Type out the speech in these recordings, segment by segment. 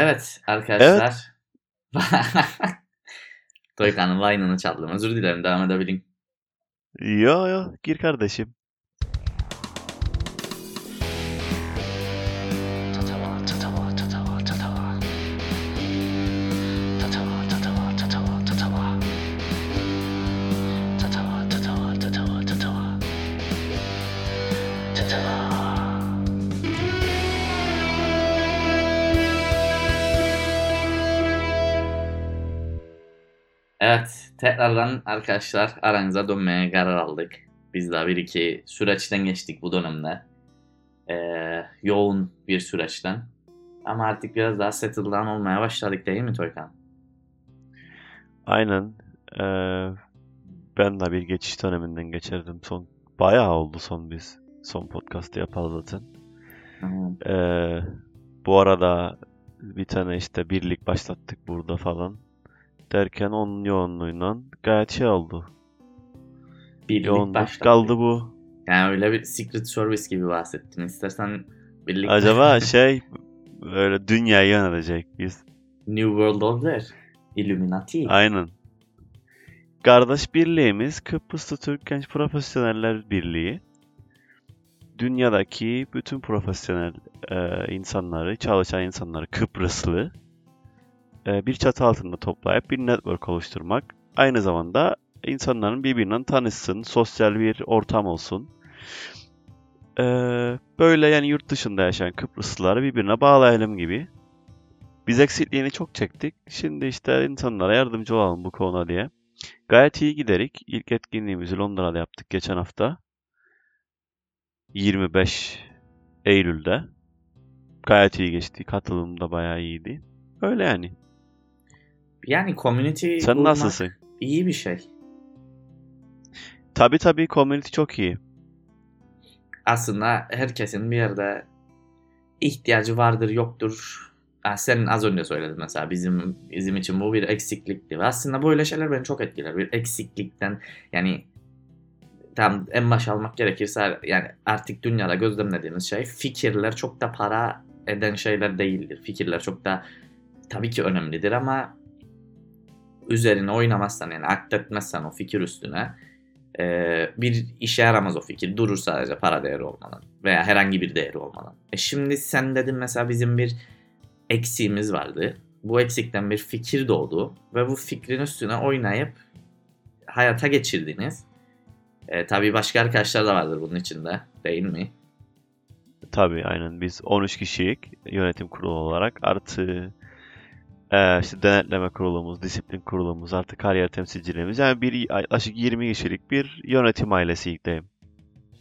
Evet arkadaşlar. Toykan'ın Vine'ını çaldım. Özür dilerim devam edebileyim. Yo yo gir kardeşim. Evet, tekrardan arkadaşlar aranıza dönmeye karar aldık. Biz de bir iki süreçten geçtik bu dönemde. Ee, yoğun bir süreçten. Ama artık biraz daha settle down olmaya başladık değil mi Toykan? Aynen. Ee, ben de bir geçiş döneminden geçirdim. Son bayağı oldu son biz son podcast'ı yapalı zaten. Ee, bu arada bir tane işte birlik başlattık burada falan. Derken onun yoğunluğuyla gayet şey oldu. Birlik Yoğunluk başladı. kaldı bu. Yani öyle bir Secret Service gibi bahsettin. İstersen birlik Acaba şey böyle dünyayı yönetecek biz. New World Order, Illuminati. Aynen. Kardeş birliğimiz Kıbrıslı Türk Genç Profesyoneller Birliği. Dünyadaki bütün profesyonel e, insanları, çalışan insanları Kıbrıslı bir çatı altında toplayıp bir network oluşturmak. Aynı zamanda insanların birbirinden tanışsın, sosyal bir ortam olsun. E, böyle yani yurt dışında yaşayan Kıbrıslıları birbirine bağlayalım gibi. Biz eksikliğini çok çektik. Şimdi işte insanlara yardımcı olalım bu konuda diye. Gayet iyi giderik. İlk etkinliğimizi Londra'da yaptık geçen hafta. 25 Eylül'de. Gayet iyi geçti. Katılım da bayağı iyiydi. Öyle yani. Yani community Sen bulmak nasılsın? iyi bir şey. Tabi tabi community çok iyi. Aslında herkesin bir yerde ihtiyacı vardır yoktur. Ha, senin az önce söyledin mesela bizim bizim için bu bir eksiklikti. Ve aslında böyle şeyler beni çok etkiler. Bir eksiklikten yani tam en baş almak gerekirse yani artık dünyada gözlemlediğimiz şey fikirler çok da para eden şeyler değildir. Fikirler çok da tabii ki önemlidir ama üzerine oynamazsan yani akletmezsen o fikir üstüne e, bir işe yaramaz o fikir. Durur sadece para değeri olmadan veya herhangi bir değeri olmadan. E şimdi sen dedin mesela bizim bir eksiğimiz vardı. Bu eksikten bir fikir doğdu ve bu fikrin üstüne oynayıp hayata geçirdiniz. E, tabii başka arkadaşlar da vardır bunun içinde değil mi? Tabi aynen biz 13 kişilik yönetim kurulu olarak artı e, işte denetleme kurulumuz, disiplin kurulumuz, artı kariyer temsilcilerimiz yani bir yaklaşık 20 kişilik bir yönetim ailesiydik diyeyim.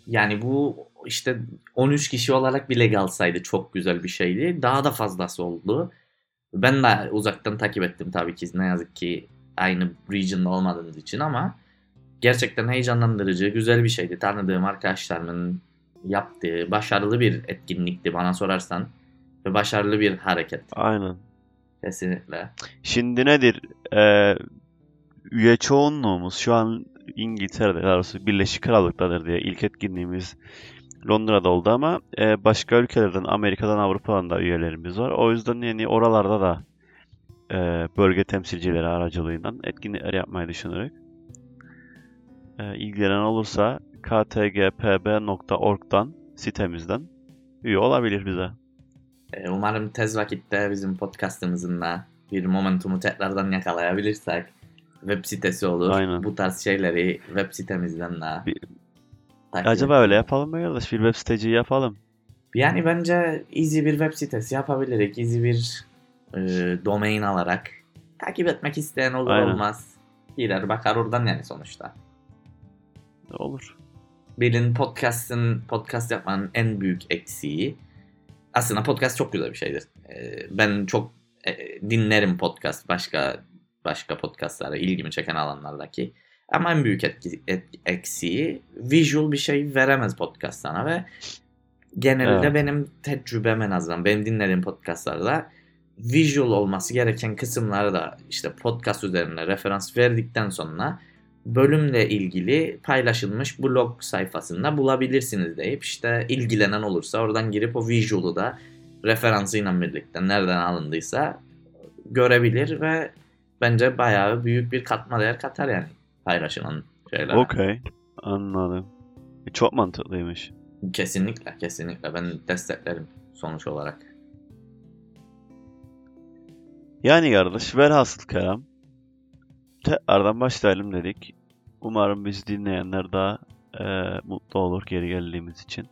Yani bu işte 13 kişi olarak bile kalsaydı çok güzel bir şeydi. Daha da fazlası oldu. Ben de uzaktan takip ettim tabii ki ne yazık ki aynı region'da olmadığımız için ama gerçekten heyecanlandırıcı, güzel bir şeydi. Tanıdığım arkadaşlarımın yaptığı başarılı bir etkinlikti bana sorarsan. Ve başarılı bir hareket Aynen. Kesinlikle. Şimdi nedir? Ee, üye çoğunluğumuz şu an İngiltere'de, daha doğrusu Birleşik Krallık'tadır diye ilk etkinliğimiz Londra'da oldu ama e, başka ülkelerden, Amerika'dan, Avrupa'dan da üyelerimiz var. O yüzden yani oralarda da e, bölge temsilcileri aracılığıyla etkinlikler yapmayı düşünerek e, ilgilenen olursa ktgpb.org'dan sitemizden üye olabilir bize. Ee, Umarım tez vakitte bizim podcastımızın da bir momentumu tekrardan yakalayabilirsek web sitesi olur. Aynen. Bu tarz şeyleri web sitemizden de Bir- Acaba öyle yapalım mı kardeş? Bir web siteci yapalım. Yani bence easy bir web sitesi yapabiliriz. Easy bir e, domain alarak. Takip etmek isteyen olur Aynen. olmaz. Girer bakar oradan yani sonuçta. Olur. Bilin podcast'ın podcast yapmanın en büyük eksiği aslında podcast çok güzel bir şeydir. E, ben çok e, dinlerim podcast başka başka podcastlara ilgimi çeken alanlardaki. Ama en büyük etki, et- eksiği visual bir şey veremez podcast sana ve genelde Evet. benim tecrübem en azından benim dinlediğim podcastlarda visual olması gereken kısımları da işte podcast üzerine referans verdikten sonra bölümle ilgili paylaşılmış blog sayfasında bulabilirsiniz deyip işte ilgilenen olursa oradan girip o visual'u da referansıyla birlikte nereden alındıysa görebilir ve bence bayağı büyük bir katma değer katar yani paylaşılan şeyler. Okey. Anladım. E, çok mantıklıymış. Kesinlikle kesinlikle ben desteklerim sonuç olarak. Yani kardeş velhasıl kelam tekrardan başlayalım dedik. Umarım bizi dinleyenler daha e, mutlu olur geri geldiğimiz için.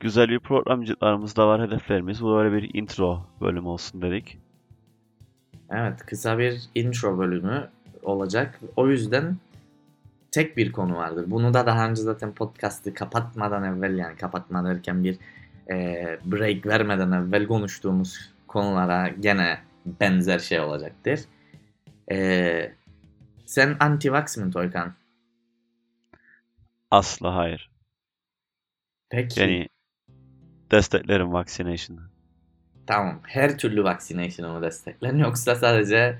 Güzel bir programcılarımız da var, hedeflerimiz. Bu böyle bir intro bölüm olsun dedik. Evet kısa bir intro bölümü olacak. O yüzden tek bir konu vardır. Bunu da daha önce zaten podcast'ı kapatmadan evvel yani kapatma derken bir e, break vermeden evvel konuştuğumuz konulara gene benzer şey olacaktır. E, sen anti-vax mı Toykan? Asla hayır. Peki. Yani desteklerim vaccination'ı. Tamam. Her türlü vaccination'ı desteklen yoksa sadece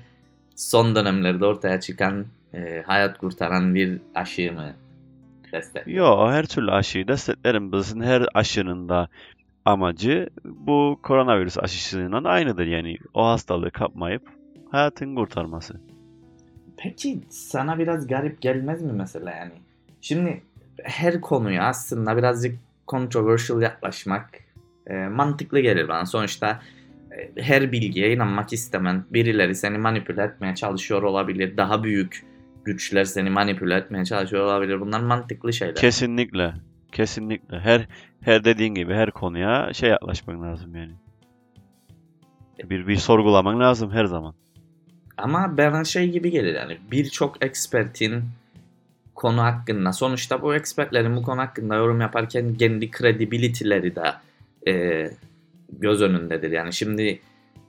son dönemlerde ortaya çıkan e, hayat kurtaran bir aşı mı destekler? Yo her türlü aşıyı desteklerim. Bizim her aşının da amacı bu koronavirüs aşısıyla aynıdır. Yani o hastalığı kapmayıp hayatın kurtarması. Peki sana biraz garip gelmez mi mesela yani? Şimdi her konuya aslında birazcık controversial yaklaşmak e, mantıklı gelir bana. Sonuçta e, her bilgiye inanmak istemen, birileri seni manipüle etmeye çalışıyor olabilir. Daha büyük güçler seni manipüle etmeye çalışıyor olabilir. Bunlar mantıklı şeyler. Kesinlikle. Kesinlikle. Her her dediğin gibi her konuya şey yaklaşmak lazım yani. Bir bir sorgulaman lazım her zaman. Ama bana şey gibi gelir yani birçok ekspertin konu hakkında sonuçta bu ekspertlerin bu konu hakkında yorum yaparken kendi kredibility'leri de e, göz önündedir. Yani şimdi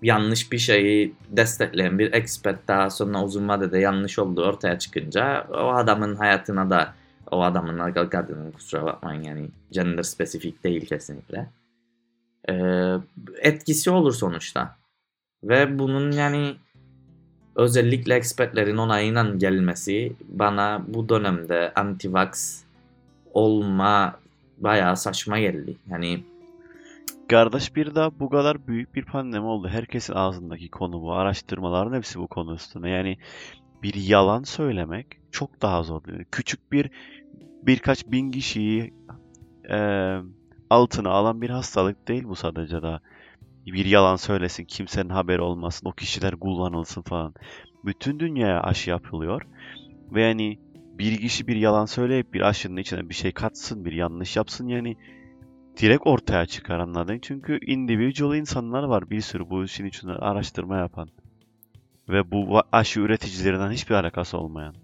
yanlış bir şeyi destekleyen bir expert daha sonra uzun vadede yanlış olduğu ortaya çıkınca o adamın hayatına da o adamın kadının kusura bakmayın yani gender spesifik değil kesinlikle. Ee, etkisi olur sonuçta. Ve bunun yani özellikle expertlerin onayıyla gelmesi bana bu dönemde anti-vax olma bayağı saçma geldi. Yani Kardeş bir daha bu kadar büyük bir pandemi oldu. Herkesin ağzındaki konu bu. Araştırmaların hepsi bu konu üstüne. Yani bir yalan söylemek çok daha zor. Küçük bir birkaç bin kişiyi e, altına alan bir hastalık değil bu sadece daha. Bir yalan söylesin, kimsenin haberi olmasın, o kişiler kullanılsın falan. Bütün dünyaya aşı yapılıyor. Ve yani bir kişi bir yalan söyleyip bir aşının içine bir şey katsın, bir yanlış yapsın yani direkt ortaya çıkar anladın? Çünkü individual insanlar var bir sürü bu işin içinde araştırma yapan. Ve bu aşı üreticilerinden hiçbir alakası olmayan.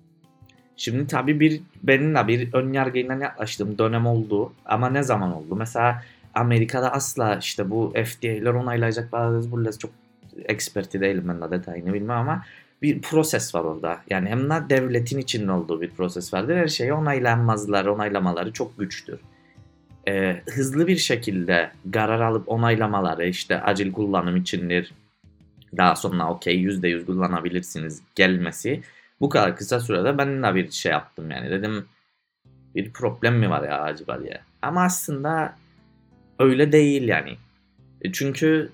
Şimdi tabii bir benim bir ön yargıyla yaklaştığım dönem oldu. Ama ne zaman oldu? Mesela Amerika'da asla işte bu FDA'ler onaylayacak bazı burada çok eksperti değilim ben de detayını bilmem ama bir proses var orada. Yani hem de devletin içinde olduğu bir proses vardır. Her şeyi onaylanmazlar, onaylamaları çok güçtür. Ee, hızlı bir şekilde karar alıp onaylamaları işte acil kullanım içindir. Daha sonra okey %100 kullanabilirsiniz gelmesi. Bu kadar kısa sürede ben de bir şey yaptım yani. Dedim bir problem mi var ya acaba diye. Ama aslında öyle değil yani. E, çünkü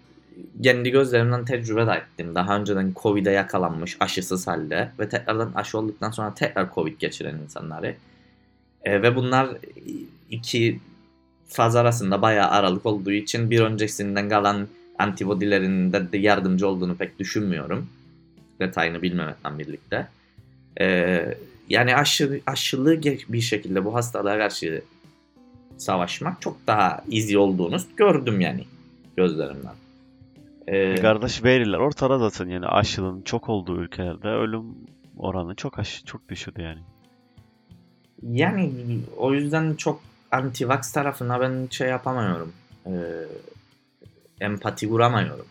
kendi gözlerimden tecrübe de ettim. Daha önceden Covid'e yakalanmış aşısız halde ve tekrardan aşı olduktan sonra tekrar Covid geçiren insanları. E, ve bunlar iki faz arasında bayağı aralık olduğu için bir öncesinden kalan antibodilerin de yardımcı olduğunu pek düşünmüyorum. Detayını bilmemekle birlikte. Ee, yani aşı, aşılı bir şekilde bu hastalığa karşı savaşmak çok daha easy olduğunu gördüm yani gözlerimden. Ee, Kardeş veriler ortada zaten yani aşının çok olduğu ülkelerde ölüm oranı çok aşı çok düşürdü yani. Yani o yüzden çok anti-vax tarafına ben şey yapamıyorum. E, empati kuramıyorum.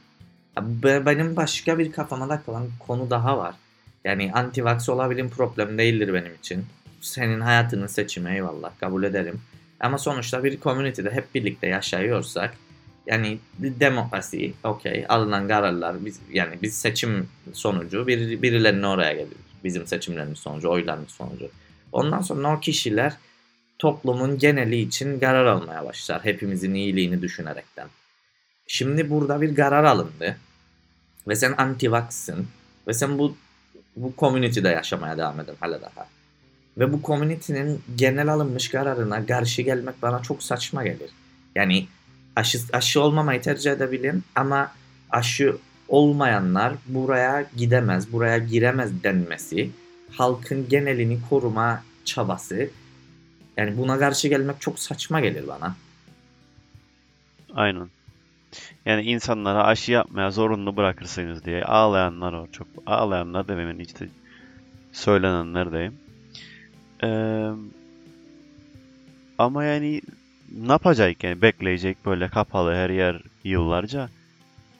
Benim başka bir kafama takılan konu daha var. Yani anti-vax olabilin problem değildir benim için. Senin hayatının seçimi eyvallah kabul ederim. Ama sonuçta bir community'de hep birlikte yaşıyorsak yani demokrasi okey alınan kararlar biz yani biz seçim sonucu bir, birilerine oraya gelir. Bizim seçimlerimiz sonucu, oylarımız sonucu. Ondan sonra o kişiler toplumun geneli için karar almaya başlar. Hepimizin iyiliğini düşünerekten. Şimdi burada bir karar alındı. Ve sen anti-vax'sın. Ve sen bu bu community'de yaşamaya devam edin hala daha. Ve bu community'nin genel alınmış kararına karşı gelmek bana çok saçma gelir. Yani aşı, aşı olmamayı tercih edebilirim ama aşı olmayanlar buraya gidemez, buraya giremez denmesi, halkın genelini koruma çabası. Yani buna karşı gelmek çok saçma gelir bana. Aynen. Yani insanlara aşı yapmaya zorunlu bırakırsınız diye ağlayanlar var. Çok ağlayanlar dememin işte söylenenler diyeyim. Ee, ama yani ne yapacak yani bekleyecek böyle kapalı her yer yıllarca.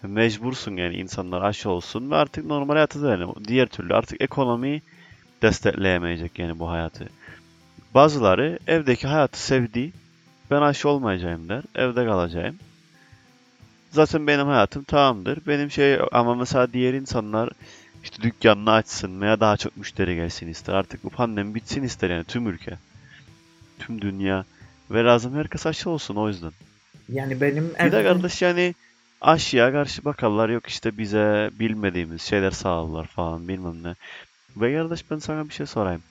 Mecbursun yani insanlar aşı olsun ve artık normal hayatı yani diğer türlü artık ekonomi destekleyemeyecek yani bu hayatı. Bazıları evdeki hayatı sevdi. Ben aşı olmayacağım der. Evde kalacağım. Zaten benim hayatım tamamdır. Benim şey ama mesela diğer insanlar işte dükkanını açsın veya daha çok müşteri gelsin ister. Artık bu pandemi bitsin ister yani tüm ülke. Tüm dünya. Ve lazım herkes aşı olsun o yüzden. Yani benim Bir de kardeş yani aşıya karşı bakarlar yok işte bize bilmediğimiz şeyler sağlarlar falan bilmem ne. Ve kardeş ben sana bir şey sorayım.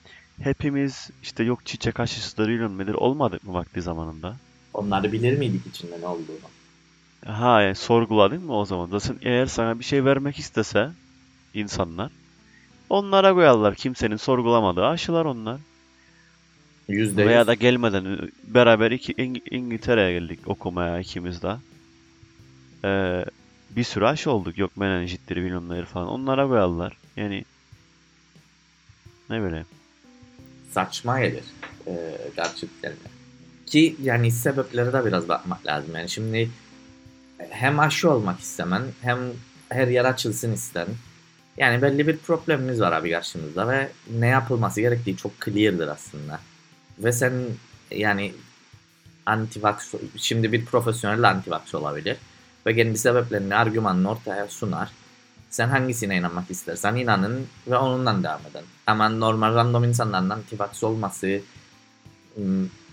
Hepimiz işte yok çiçek aşısıdır nedir olmadık mı vakti zamanında? Onları bilir miydik içinde ne olduğunu? Ha yani sorguladın mı o zaman? Zaten eğer sana bir şey vermek istese insanlar onlara koyarlar. Kimsenin sorgulamadığı aşılar onlar. Yüzde Veya da gelmeden beraber iki, İng- İngiltere'ye geldik okumaya ikimiz de. Ee, bir sürü aşı olduk. Yok menenjitleri bilmem neleri falan. Onlara koyarlar. Yani ne bileyim. saçma gelir e, gerçekten. Ki yani sebeplere de biraz bakmak lazım. Yani şimdi hem aşı olmak istemen hem her yer açılsın isten. Yani belli bir problemimiz var abi karşımızda ve ne yapılması gerektiği çok clear'dır aslında. Ve sen yani antivax şimdi bir profesyonel antivax olabilir ve kendi sebeplerini argümanını ortaya sunar. Sen hangisine inanmak istersen inanın ve onunla devam edin. Ama normal random insanların antivax olması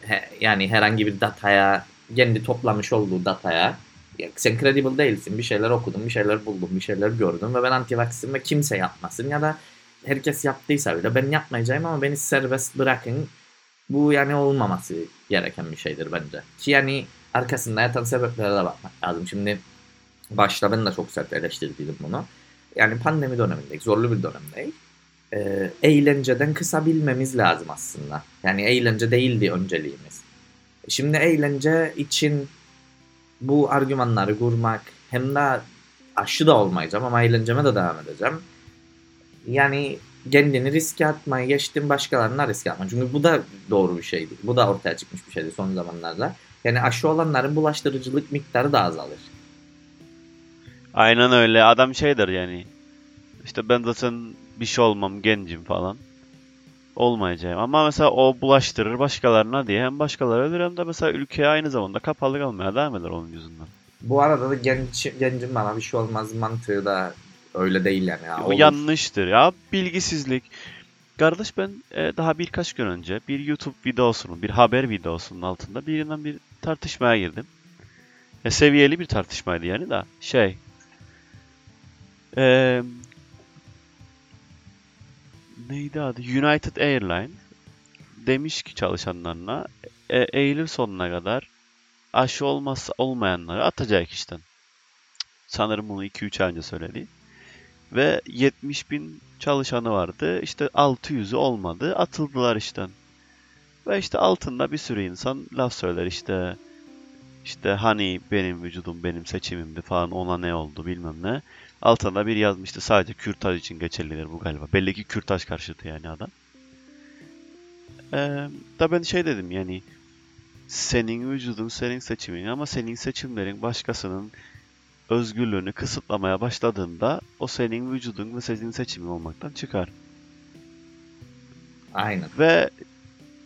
he- yani herhangi bir dataya kendi toplamış olduğu dataya ya sen credible değilsin. Bir şeyler okudun, bir şeyler buldun, bir şeyler gördün ve ben antivax'im ve kimse yapmasın ya da herkes yaptıysa bile ben yapmayacağım ama beni serbest bırakın. Bu yani olmaması gereken bir şeydir bence. Ki yani arkasında yatan sebeplere de bakmak lazım. Şimdi başta ben de çok sert eleştirdiydim bunu. Yani pandemi dönemindeyiz. Zorlu bir dönemdeyiz. Ee, eğlenceden kısabilmemiz lazım aslında. Yani eğlence değildi önceliğimiz. Şimdi eğlence için bu argümanları kurmak hem de aşı da olmayacağım ama eğlenceme de devam edeceğim. Yani kendini riske atmayı geçtim başkalarına riske atma. Çünkü bu da doğru bir şeydi. Bu da ortaya çıkmış bir şeydi son zamanlarda. Yani aşı olanların bulaştırıcılık miktarı da azalır. Aynen öyle. Adam şeydir yani. İşte ben zaten bir şey olmam gencim falan. Olmayacağım. Ama mesela o bulaştırır başkalarına diye hem başkaları ölür hem de mesela ülkeye aynı zamanda kapalı kalmaya devam eder onun yüzünden. Bu arada da genç, gencim bana bir şey olmaz mantığı da öyle değil yani. Ya, olur. yanlıştır ya. Bilgisizlik. Kardeş ben e, daha birkaç gün önce bir YouTube videosunun, bir haber videosunun altında birinden bir tartışmaya girdim. E, seviyeli bir tartışmaydı yani da şey. E, neydi adı? United Airlines demiş ki çalışanlarına e, Eylül sonuna kadar aşı olmazsa olmayanları atacak işten. Sanırım bunu 2-3 ay önce söyledi. Ve 70 bin çalışanı vardı. İşte 600'ü olmadı. Atıldılar işten. Ve işte altında bir sürü insan laf söyler işte. İşte hani benim vücudum benim seçimimdi falan ona ne oldu bilmem ne. Altında bir yazmıştı sadece kürtaj için geçerlidir bu galiba. Belli ki kürtaj karşıtı yani adam. Ee, da ben şey dedim yani senin vücudun senin seçimin ama senin seçimlerin başkasının özgürlüğünü kısıtlamaya başladığında o senin vücudun ve senin seçimin olmaktan çıkar. Aynen. Ve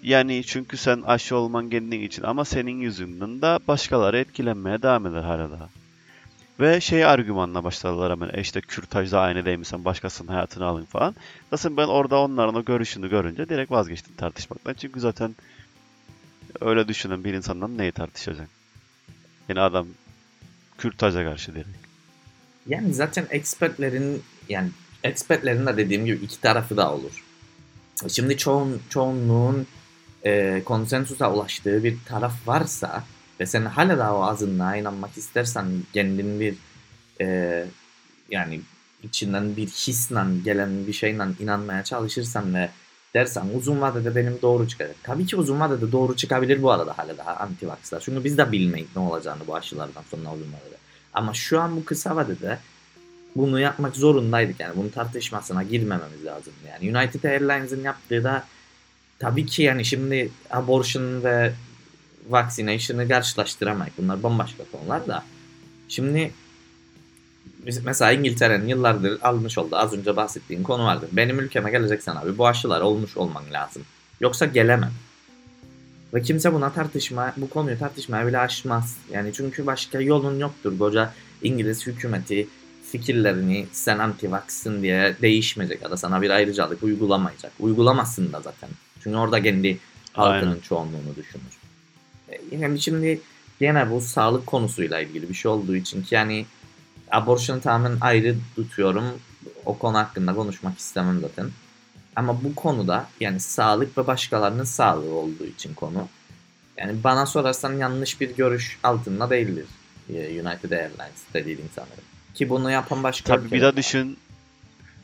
yani çünkü sen aşı olman kendin için ama senin yüzünden de başkaları etkilenmeye devam eder hala daha. Ve şey argümanla başladılar hemen e işte kürtajda aynı değil mi sen başkasının hayatını alın falan. Zaten ben orada onların o görüşünü görünce direkt vazgeçtim tartışmaktan. Çünkü zaten öyle düşünen bir insandan neyi tartışacaksın? Yani adam kürtaja karşı direkt. Yani zaten expertlerin yani expertlerin de dediğim gibi iki tarafı da olur. Şimdi çoğun, çoğunluğun e, konsensusa ulaştığı bir taraf varsa ve sen hala da o azınlığa inanmak istersen kendin bir e, yani içinden bir hisle gelen bir şeyle inanmaya çalışırsan ve dersen uzun vadede benim doğru çıkacak. Tabii ki uzun vadede doğru çıkabilir bu arada hala daha antivakslar. Çünkü biz de bilmeyiz ne olacağını bu aşılardan sonra uzun vadede. Ama şu an bu kısa vadede bunu yapmak zorundaydık yani bunun tartışmasına girmememiz lazım. Yani United Airlines'ın yaptığı da tabii ki yani şimdi abortion ve vaccination'ı karşılaştıramayız. Bunlar bambaşka konular da. Şimdi mesela İngiltere'nin yıllardır almış olduğu az önce bahsettiğim konu vardır. Benim ülkeme geleceksen abi bu aşılar olmuş olman lazım. Yoksa gelemem. Ve kimse buna tartışma, bu konuyu tartışmaya bile açmaz. Yani çünkü başka yolun yoktur. Koca İngiliz hükümeti fikirlerini sen antivaksın diye değişmeyecek ya da sana bir ayrıcalık uygulamayacak. Uygulamasın da zaten. Çünkü orada kendi halkının Aynen. çoğunluğunu düşünür. E, Yani şimdi gene bu sağlık konusuyla ilgili bir şey olduğu için ki yani abortion'ı tamamen ayrı tutuyorum. O konu hakkında konuşmak istemem zaten. Ama bu konuda yani sağlık ve başkalarının sağlığı olduğu için konu. Yani bana sorarsan yanlış bir görüş altında değildir e, United Airlines dediğin insanların. Ki bunu yapan başka Tabii bir daha var. düşün.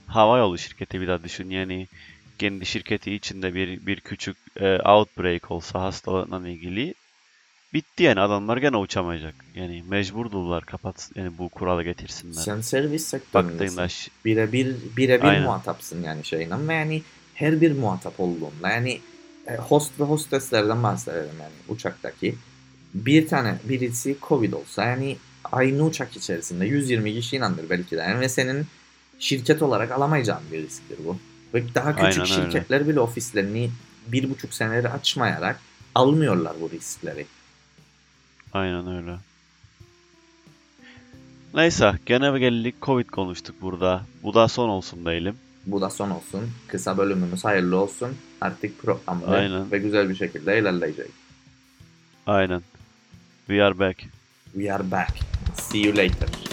Hava yolu şirketi bir daha düşün. Yani kendi şirketi içinde bir bir küçük e, outbreak olsa hastalıkla ilgili bitti yani adamlar gene uçamayacak. Yani mecburdular kapat yani bu kuralı getirsinler. Sen servis sektöründesin. birebir birebir Aynen. muhatapsın yani şeyle ve yani her bir muhatap olduğunda yani e, host ve hosteslerden bahsedelim yani uçaktaki bir tane birisi covid olsa yani aynı uçak içerisinde 120 kişi inandır belki de yani ve senin şirket olarak alamayacağın bir risktir bu. Ve daha küçük Aynen öyle. şirketler bile ofislerini bir buçuk seneleri açmayarak almıyorlar bu riskleri. Aynen öyle. Neyse gene geldik Covid konuştuk burada. Bu da son olsun diyelim. Bu da son olsun. Kısa bölümümüz hayırlı olsun. Artık programlı Aynen. ve güzel bir şekilde ilerleyecek. Aynen. We are back. We are back. See you later.